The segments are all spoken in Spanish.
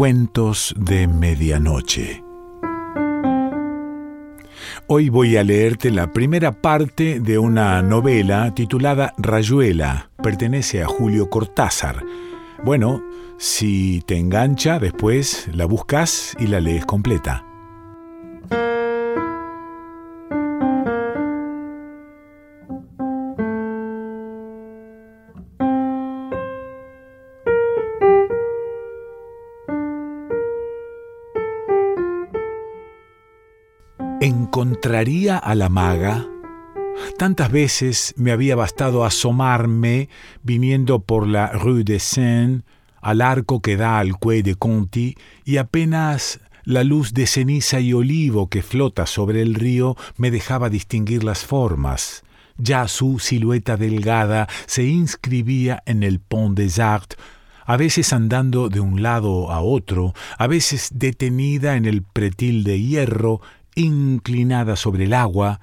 Cuentos de Medianoche. Hoy voy a leerte la primera parte de una novela titulada Rayuela. Pertenece a Julio Cortázar. Bueno, si te engancha, después la buscas y la lees completa. ¿Encontraría a la maga? Tantas veces me había bastado asomarme viniendo por la Rue de Seine al arco que da al Quai de Conti y apenas la luz de ceniza y olivo que flota sobre el río me dejaba distinguir las formas. Ya su silueta delgada se inscribía en el Pont des Arts, a veces andando de un lado a otro, a veces detenida en el pretil de hierro inclinada sobre el agua,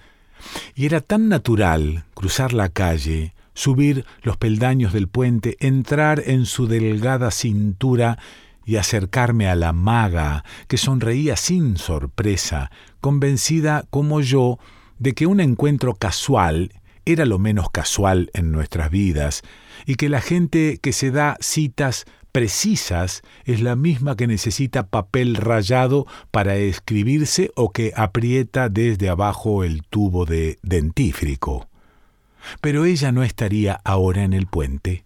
y era tan natural cruzar la calle, subir los peldaños del puente, entrar en su delgada cintura y acercarme a la maga, que sonreía sin sorpresa, convencida como yo de que un encuentro casual era lo menos casual en nuestras vidas, y que la gente que se da citas precisas es la misma que necesita papel rayado para escribirse o que aprieta desde abajo el tubo de dentífrico. Pero ella no estaría ahora en el puente.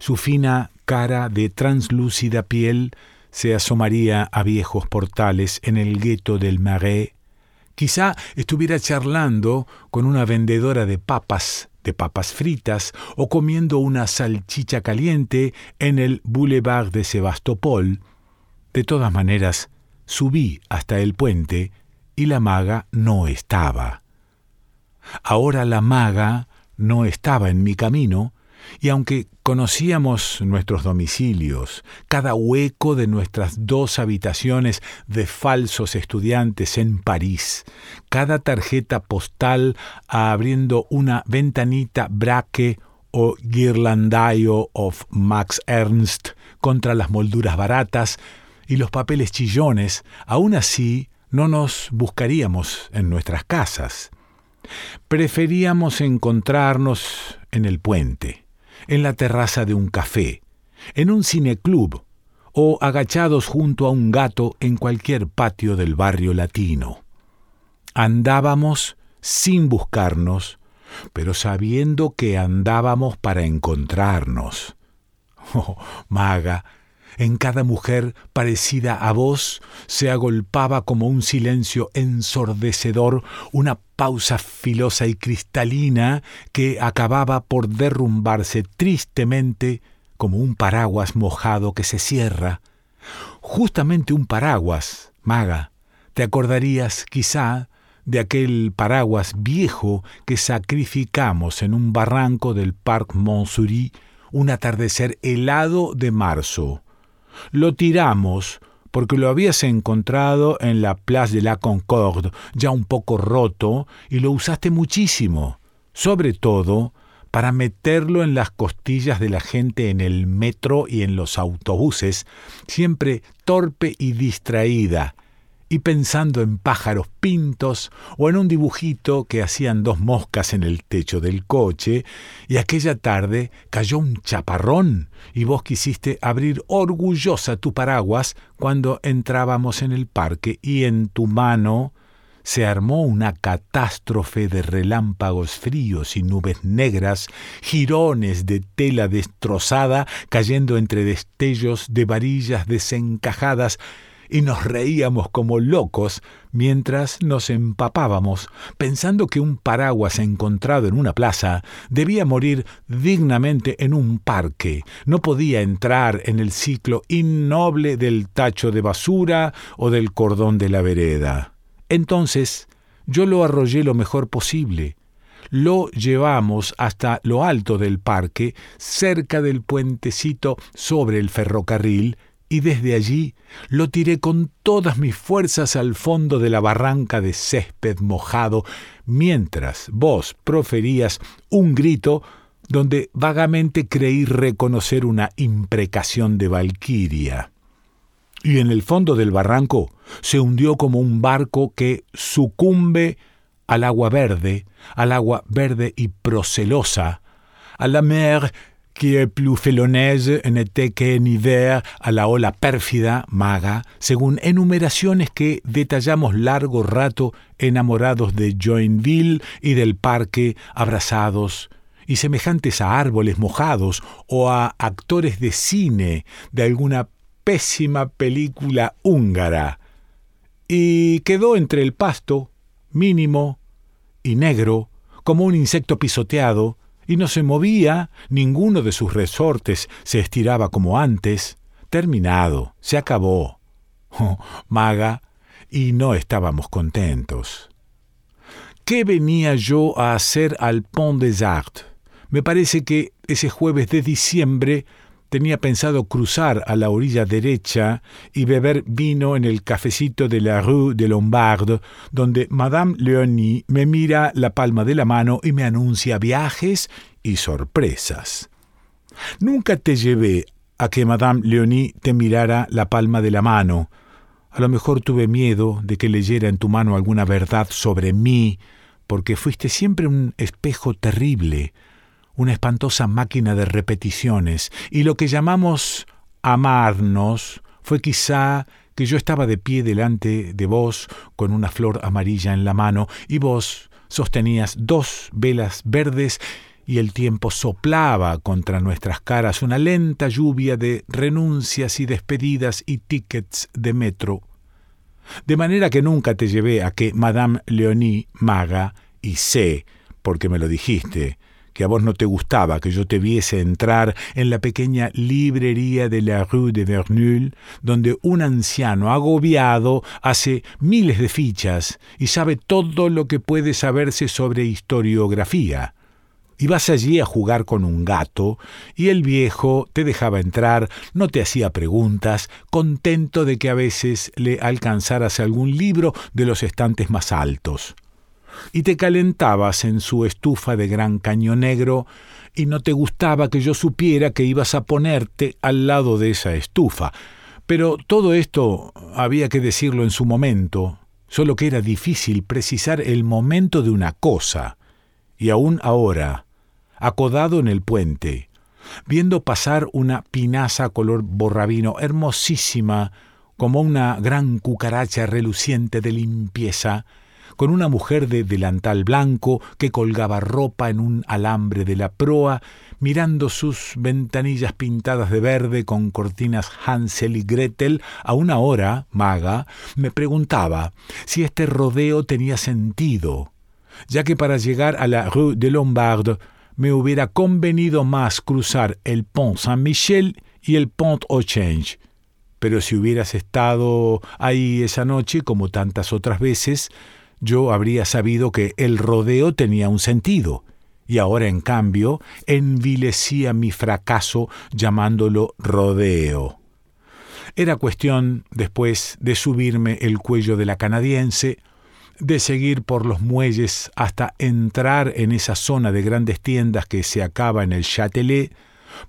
Su fina cara de translúcida piel se asomaría a viejos portales en el gueto del Marais. Quizá estuviera charlando con una vendedora de papas de papas fritas o comiendo una salchicha caliente en el boulevard de Sebastopol. De todas maneras, subí hasta el puente y la maga no estaba. Ahora la maga no estaba en mi camino, y aunque conocíamos nuestros domicilios, cada hueco de nuestras dos habitaciones de falsos estudiantes en París, cada tarjeta postal abriendo una ventanita braque o guirlandaio of Max Ernst contra las molduras baratas y los papeles chillones, aún así no nos buscaríamos en nuestras casas. Preferíamos encontrarnos en el puente en la terraza de un café, en un cineclub o agachados junto a un gato en cualquier patio del barrio latino. Andábamos sin buscarnos, pero sabiendo que andábamos para encontrarnos. Oh, maga, en cada mujer parecida a vos se agolpaba como un silencio ensordecedor, una pausa filosa y cristalina que acababa por derrumbarse tristemente como un paraguas mojado que se cierra. Justamente un paraguas, maga. Te acordarías, quizá, de aquel paraguas viejo que sacrificamos en un barranco del Parc Montsouris un atardecer helado de marzo. Lo tiramos porque lo habías encontrado en la Place de la Concorde, ya un poco roto, y lo usaste muchísimo, sobre todo para meterlo en las costillas de la gente en el metro y en los autobuses, siempre torpe y distraída, y pensando en pájaros pintos o en un dibujito que hacían dos moscas en el techo del coche, y aquella tarde cayó un chaparrón y vos quisiste abrir orgullosa tu paraguas cuando entrábamos en el parque y en tu mano se armó una catástrofe de relámpagos fríos y nubes negras, jirones de tela destrozada cayendo entre destellos de varillas desencajadas, y nos reíamos como locos mientras nos empapábamos, pensando que un paraguas encontrado en una plaza debía morir dignamente en un parque, no podía entrar en el ciclo innoble del tacho de basura o del cordón de la vereda. Entonces, yo lo arrollé lo mejor posible, lo llevamos hasta lo alto del parque, cerca del puentecito sobre el ferrocarril, y desde allí lo tiré con todas mis fuerzas al fondo de la barranca de césped mojado, mientras vos proferías un grito donde vagamente creí reconocer una imprecación de Valquiria. y en el fondo del barranco se hundió como un barco que sucumbe al agua verde, al agua verde y procelosa, a la mer qui est plus félonaise en été qu'en hiver, a la ola pérfida, maga, según enumeraciones que detallamos largo rato enamorados de Joinville y del parque, abrazados, y semejantes a árboles mojados o a actores de cine de alguna pésima película húngara. Y quedó entre el pasto, mínimo y negro, como un insecto pisoteado, y no se movía, ninguno de sus resortes se estiraba como antes. Terminado, se acabó. Oh, maga, y no estábamos contentos. ¿Qué venía yo a hacer al Pont des Arts? Me parece que ese jueves de diciembre tenía pensado cruzar a la orilla derecha y beber vino en el cafecito de la Rue de Lombard, donde Madame Leonie me mira la palma de la mano y me anuncia viajes y sorpresas. Nunca te llevé a que Madame Leonie te mirara la palma de la mano. A lo mejor tuve miedo de que leyera en tu mano alguna verdad sobre mí, porque fuiste siempre un espejo terrible, una espantosa máquina de repeticiones, y lo que llamamos amarnos fue quizá que yo estaba de pie delante de vos con una flor amarilla en la mano, y vos sostenías dos velas verdes y el tiempo soplaba contra nuestras caras una lenta lluvia de renuncias y despedidas y tickets de metro. De manera que nunca te llevé a que Madame Leonie maga, y sé, porque me lo dijiste, que a vos no te gustaba que yo te viese entrar en la pequeña librería de la Rue de Verneuil, donde un anciano agobiado hace miles de fichas y sabe todo lo que puede saberse sobre historiografía. Ibas allí a jugar con un gato y el viejo te dejaba entrar, no te hacía preguntas, contento de que a veces le alcanzaras algún libro de los estantes más altos y te calentabas en su estufa de gran caño negro y no te gustaba que yo supiera que ibas a ponerte al lado de esa estufa. Pero todo esto había que decirlo en su momento, solo que era difícil precisar el momento de una cosa. Y aún ahora, acodado en el puente, viendo pasar una pinaza color borrabino hermosísima, como una gran cucaracha reluciente de limpieza, con una mujer de delantal blanco que colgaba ropa en un alambre de la proa, mirando sus ventanillas pintadas de verde con cortinas Hansel y Gretel, a una hora, maga, me preguntaba si este rodeo tenía sentido, ya que para llegar a la Rue de Lombard me hubiera convenido más cruzar el Pont Saint-Michel y el Pont au Change. Pero si hubieras estado ahí esa noche, como tantas otras veces, yo habría sabido que el rodeo tenía un sentido, y ahora en cambio envilecía mi fracaso llamándolo rodeo. Era cuestión, después, de subirme el cuello de la canadiense, de seguir por los muelles hasta entrar en esa zona de grandes tiendas que se acaba en el Châtelet,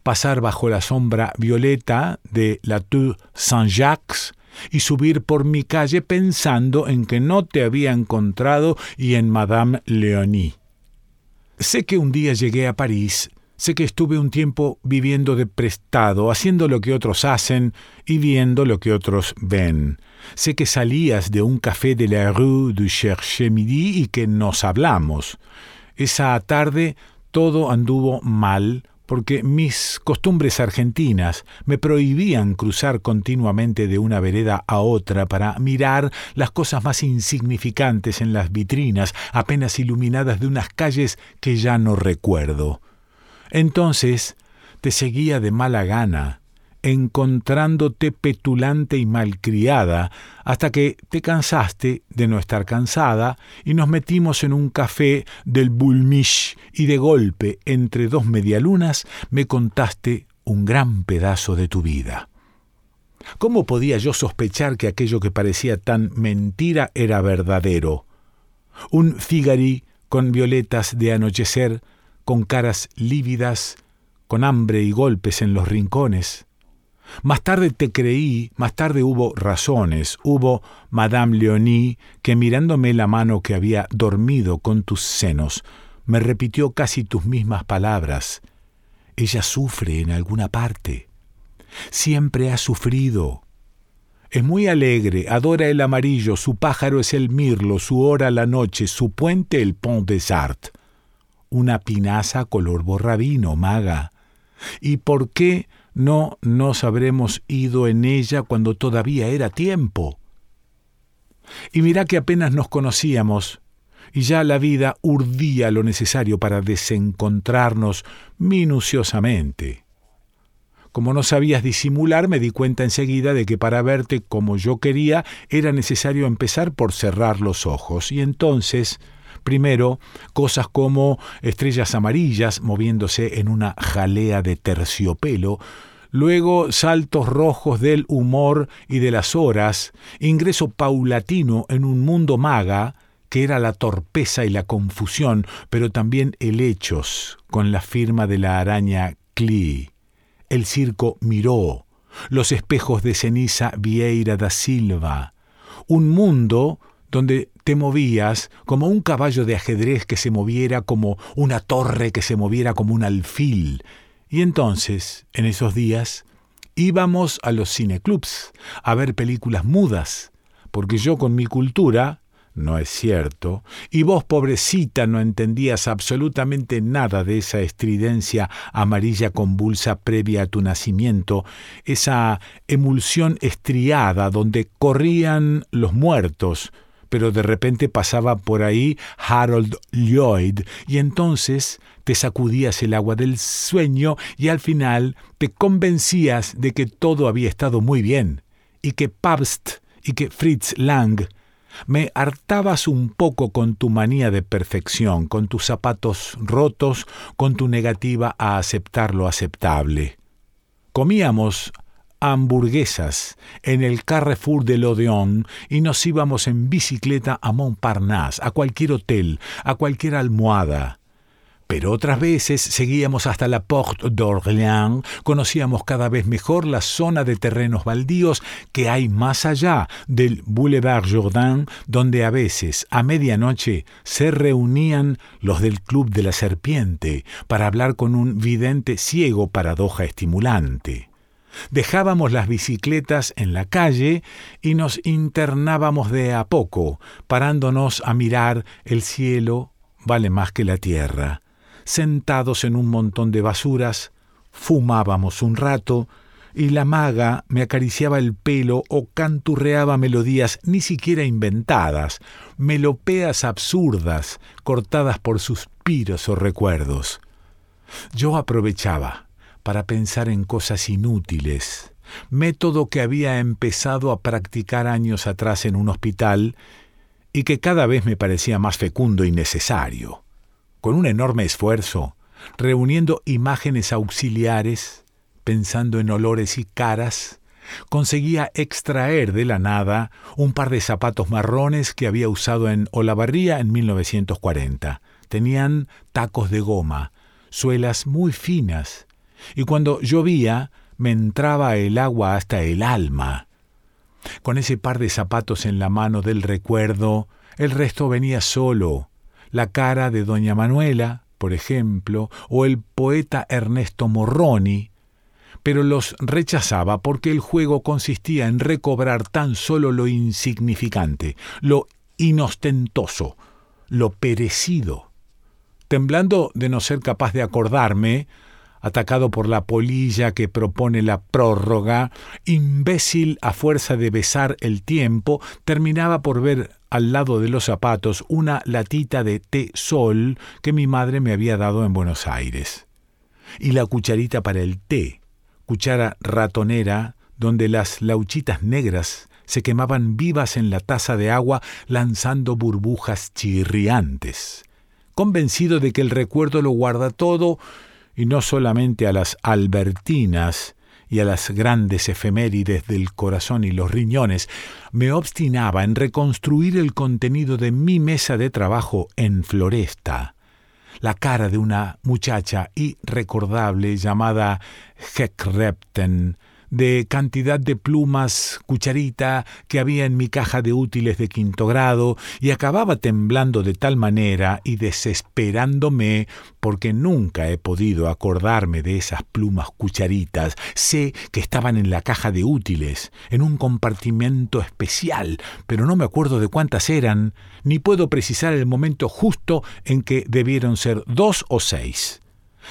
pasar bajo la sombra violeta de la Tour Saint-Jacques, y subir por mi calle pensando en que no te había encontrado y en Madame Leonie. Sé que un día llegué a París, sé que estuve un tiempo viviendo de prestado, haciendo lo que otros hacen y viendo lo que otros ven. Sé que salías de un café de la Rue du Cherche Midi y que nos hablamos. Esa tarde todo anduvo mal, porque mis costumbres argentinas me prohibían cruzar continuamente de una vereda a otra para mirar las cosas más insignificantes en las vitrinas apenas iluminadas de unas calles que ya no recuerdo. Entonces te seguía de mala gana, encontrándote petulante y malcriada, hasta que te cansaste de no estar cansada y nos metimos en un café del Bulmish y de golpe, entre dos medialunas, me contaste un gran pedazo de tu vida. ¿Cómo podía yo sospechar que aquello que parecía tan mentira era verdadero? Un Figari con violetas de anochecer, con caras lívidas, con hambre y golpes en los rincones, Más tarde te creí, más tarde hubo razones, hubo Madame Leonie que mirándome la mano que había dormido con tus senos, me repitió casi tus mismas palabras. Ella sufre en alguna parte. Siempre ha sufrido. Es muy alegre, adora el amarillo, su pájaro es el mirlo, su hora la noche, su puente el pont des Arts. Una pinaza color borrabino, maga. ¿Y por qué no nos habremos ido en ella cuando todavía era tiempo? Y mira que apenas nos conocíamos, y ya la vida urdía lo necesario para desencontrarnos minuciosamente. Como no sabías disimular, me di cuenta enseguida de que para verte como yo quería era necesario empezar por cerrar los ojos. Y entonces, primero, cosas como estrellas amarillas moviéndose en una jalea de terciopelo, luego saltos rojos del humor y de las horas, ingreso paulatino en un mundo maga, que era la torpeza y la confusión, pero también helechos, con la firma de la araña Clee. El circo miró, los espejos de ceniza Vieira da Silva, un mundo donde te movías como un caballo de ajedrez que se moviera como una torre que se moviera como un alfil. Y entonces, en esos días, íbamos a los cineclubs a ver películas mudas, porque yo con mi cultura no es cierto, y vos, pobrecita, no entendías absolutamente nada de esa estridencia amarilla convulsa previa a tu nacimiento, esa emulsión estriada donde corrían los muertos, pero de repente pasaba por ahí Harold Lloyd, y entonces te sacudías el agua del sueño y al final te convencías de que todo había estado muy bien, y que Pabst y que Fritz Lang me hartabas un poco con tu manía de perfección, con tus zapatos rotos, con tu negativa a aceptar lo aceptable. Comíamos hamburguesas en el Carrefour de l'Odeon y nos íbamos en bicicleta a Montparnasse, a cualquier hotel, a cualquier almohada. Pero otras veces seguíamos hasta la Porte d'Orléans, conocíamos cada vez mejor la zona de terrenos baldíos que hay más allá del Boulevard Jourdain, donde a veces, a medianoche, se reunían los del Club de la Serpiente para hablar con un vidente ciego paradoja estimulante. Dejábamos las bicicletas en la calle y nos internábamos de a poco, parándonos a mirar el cielo vale más que la tierra sentados en un montón de basuras, fumábamos un rato, y la maga me acariciaba el pelo o canturreaba melodías ni siquiera inventadas, melopeas absurdas, cortadas por suspiros o recuerdos. Yo aprovechaba para pensar en cosas inútiles, método que había empezado a practicar años atrás en un hospital y que cada vez me parecía más fecundo y necesario con un enorme esfuerzo, reuniendo imágenes auxiliares, pensando en olores y caras, conseguía extraer de la nada un par de zapatos marrones que había usado en Olavarría en 1940. Tenían tacos de goma, suelas muy finas, y cuando llovía me entraba el agua hasta el alma. Con ese par de zapatos en la mano del recuerdo, el resto venía solo, la cara de doña Manuela, por ejemplo, o el poeta Ernesto Morroni, pero los rechazaba porque el juego consistía en recobrar tan solo lo insignificante, lo inostentoso, lo perecido. Temblando de no ser capaz de acordarme, atacado por la polilla que propone la prórroga, imbécil a fuerza de besar el tiempo, terminaba por ver al lado de los zapatos una latita de té sol que mi madre me había dado en Buenos Aires. Y la cucharita para el té, cuchara ratonera donde las lauchitas negras se quemaban vivas en la taza de agua lanzando burbujas chirriantes. Convencido de que el recuerdo lo guarda todo, y no solamente a las albertinas, y a las grandes efemérides del corazón y los riñones, me obstinaba en reconstruir el contenido de mi mesa de trabajo en Floresta, la cara de una muchacha irrecordable llamada Heckrepten, de cantidad de plumas cucharita que había en mi caja de útiles de quinto grado y acababa temblando de tal manera y desesperándome porque nunca he podido acordarme de esas plumas cucharitas. Sé que estaban en la caja de útiles, en un compartimento especial, pero no me acuerdo de cuántas eran, ni puedo precisar el momento justo en que debieron ser dos o seis.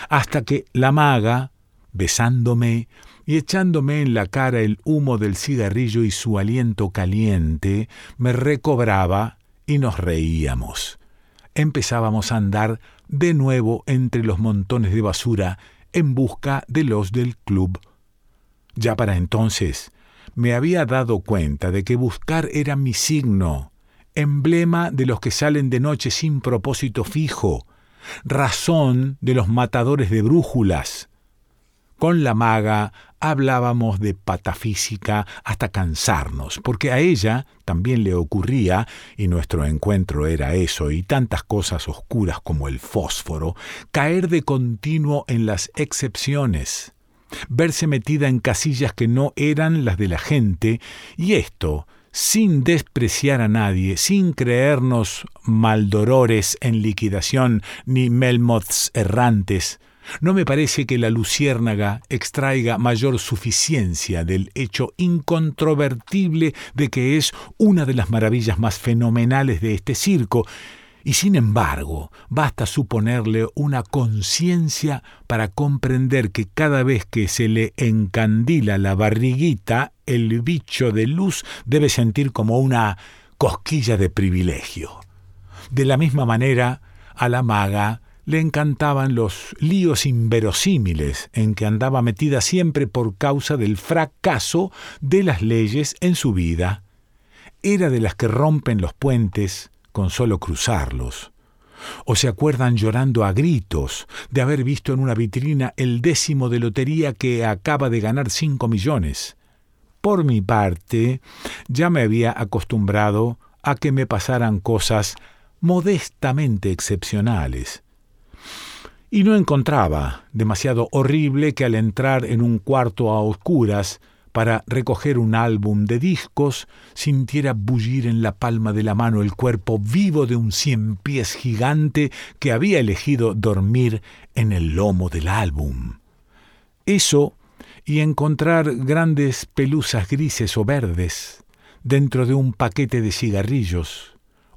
Hasta que la maga, besándome y echándome en la cara el humo del cigarrillo y su aliento caliente, me recobraba y nos reíamos. Empezábamos a andar de nuevo entre los montones de basura en busca de los del club. Ya para entonces me había dado cuenta de que buscar era mi signo, emblema de los que salen de noche sin propósito fijo, razón de los matadores de brújulas. Con la maga hablábamos de patafísica hasta cansarnos, porque a ella también le ocurría, y nuestro encuentro era eso, y tantas cosas oscuras como el fósforo, caer de continuo en las excepciones, verse metida en casillas que no eran las de la gente, y esto, sin despreciar a nadie, sin creernos maldorores en liquidación ni melmoths errantes, no me parece que la luciérnaga extraiga mayor suficiencia del hecho incontrovertible de que es una de las maravillas más fenomenales de este circo, y sin embargo, basta suponerle una conciencia para comprender que cada vez que se le encandila la barriguita, el bicho de luz debe sentir como una cosquilla de privilegio. De la misma manera, a la maga le encantaban los líos inverosímiles en que andaba metida siempre por causa del fracaso de las leyes en su vida. Era de las que rompen los puentes, con solo cruzarlos. O se acuerdan llorando a gritos de haber visto en una vitrina el décimo de lotería que acaba de ganar cinco millones. Por mi parte, ya me había acostumbrado a que me pasaran cosas modestamente excepcionales. Y no encontraba demasiado horrible que al entrar en un cuarto a oscuras para recoger un álbum de discos, sintiera bullir en la palma de la mano el cuerpo vivo de un cien pies gigante que había elegido dormir en el lomo del álbum. Eso y encontrar grandes pelusas grises o verdes dentro de un paquete de cigarrillos,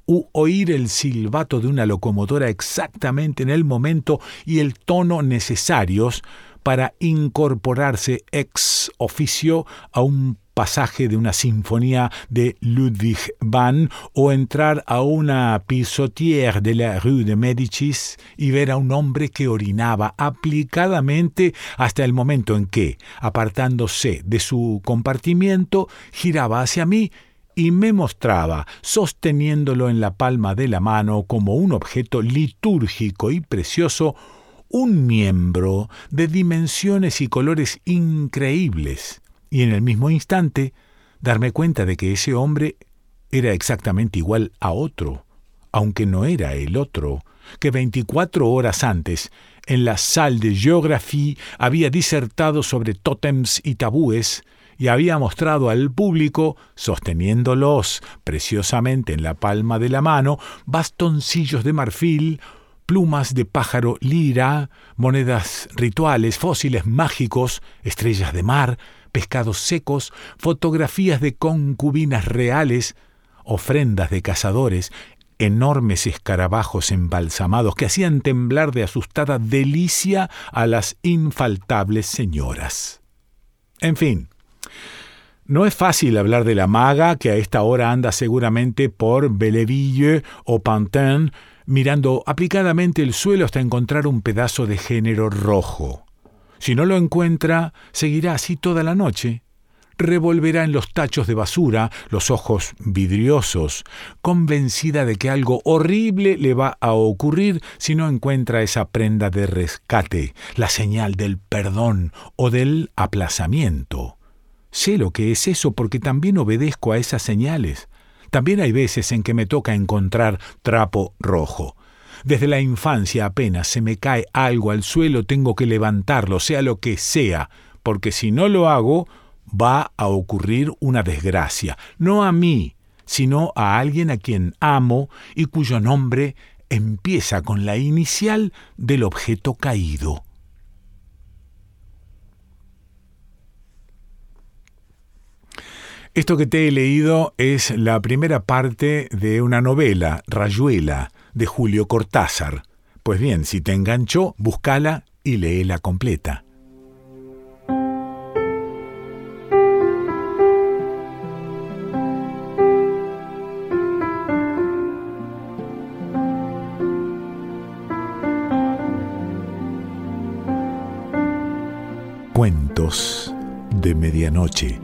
u oír el silbato de una locomotora exactamente en el momento y el tono necesarios para incorporarse ex oficio a un pasaje de una sinfonía de Ludwig van o entrar a una pisotière de la rue de Médicis y ver a un hombre que orinaba aplicadamente hasta el momento en que, apartándose de su compartimiento, giraba hacia mí y me mostraba, sosteniéndolo en la palma de la mano como un objeto litúrgico y precioso, un miembro de dimensiones y colores increíbles, y en el mismo instante darme cuenta de que ese hombre era exactamente igual a otro, aunque no era el otro, que veinticuatro horas antes, en la salle de géographie, había disertado sobre tótems y tabúes, y había mostrado al público, sosteniéndolos preciosamente en la palma de la mano, bastoncillos de marfil, plumas de pájaro lira, monedas rituales, fósiles mágicos, estrellas de mar, pescados secos, fotografías de concubinas reales, ofrendas de cazadores, enormes escarabajos embalsamados que hacían temblar de asustada delicia a las infaltables señoras. En fin, no es fácil hablar de la maga que a esta hora anda seguramente por Belleville o Pantin mirando aplicadamente el suelo hasta encontrar un pedazo de género rojo. Si no lo encuentra, seguirá así toda la noche. Revolverá en los tachos de basura, los ojos vidriosos, convencida de que algo horrible le va a ocurrir si no encuentra esa prenda de rescate, la señal del perdón o del aplazamiento. Sé lo que es eso porque también obedezco a esas señales. También hay veces en que me toca encontrar trapo rojo. Desde la infancia apenas se me cae algo al suelo tengo que levantarlo, sea lo que sea, porque si no lo hago, va a ocurrir una desgracia, no a mí, sino a alguien a quien amo y cuyo nombre empieza con la inicial del objeto caído. Esto que te he leído es la primera parte de una novela, Rayuela, de Julio Cortázar. Pues bien, si te enganchó, búscala y léela completa. Cuentos de Medianoche.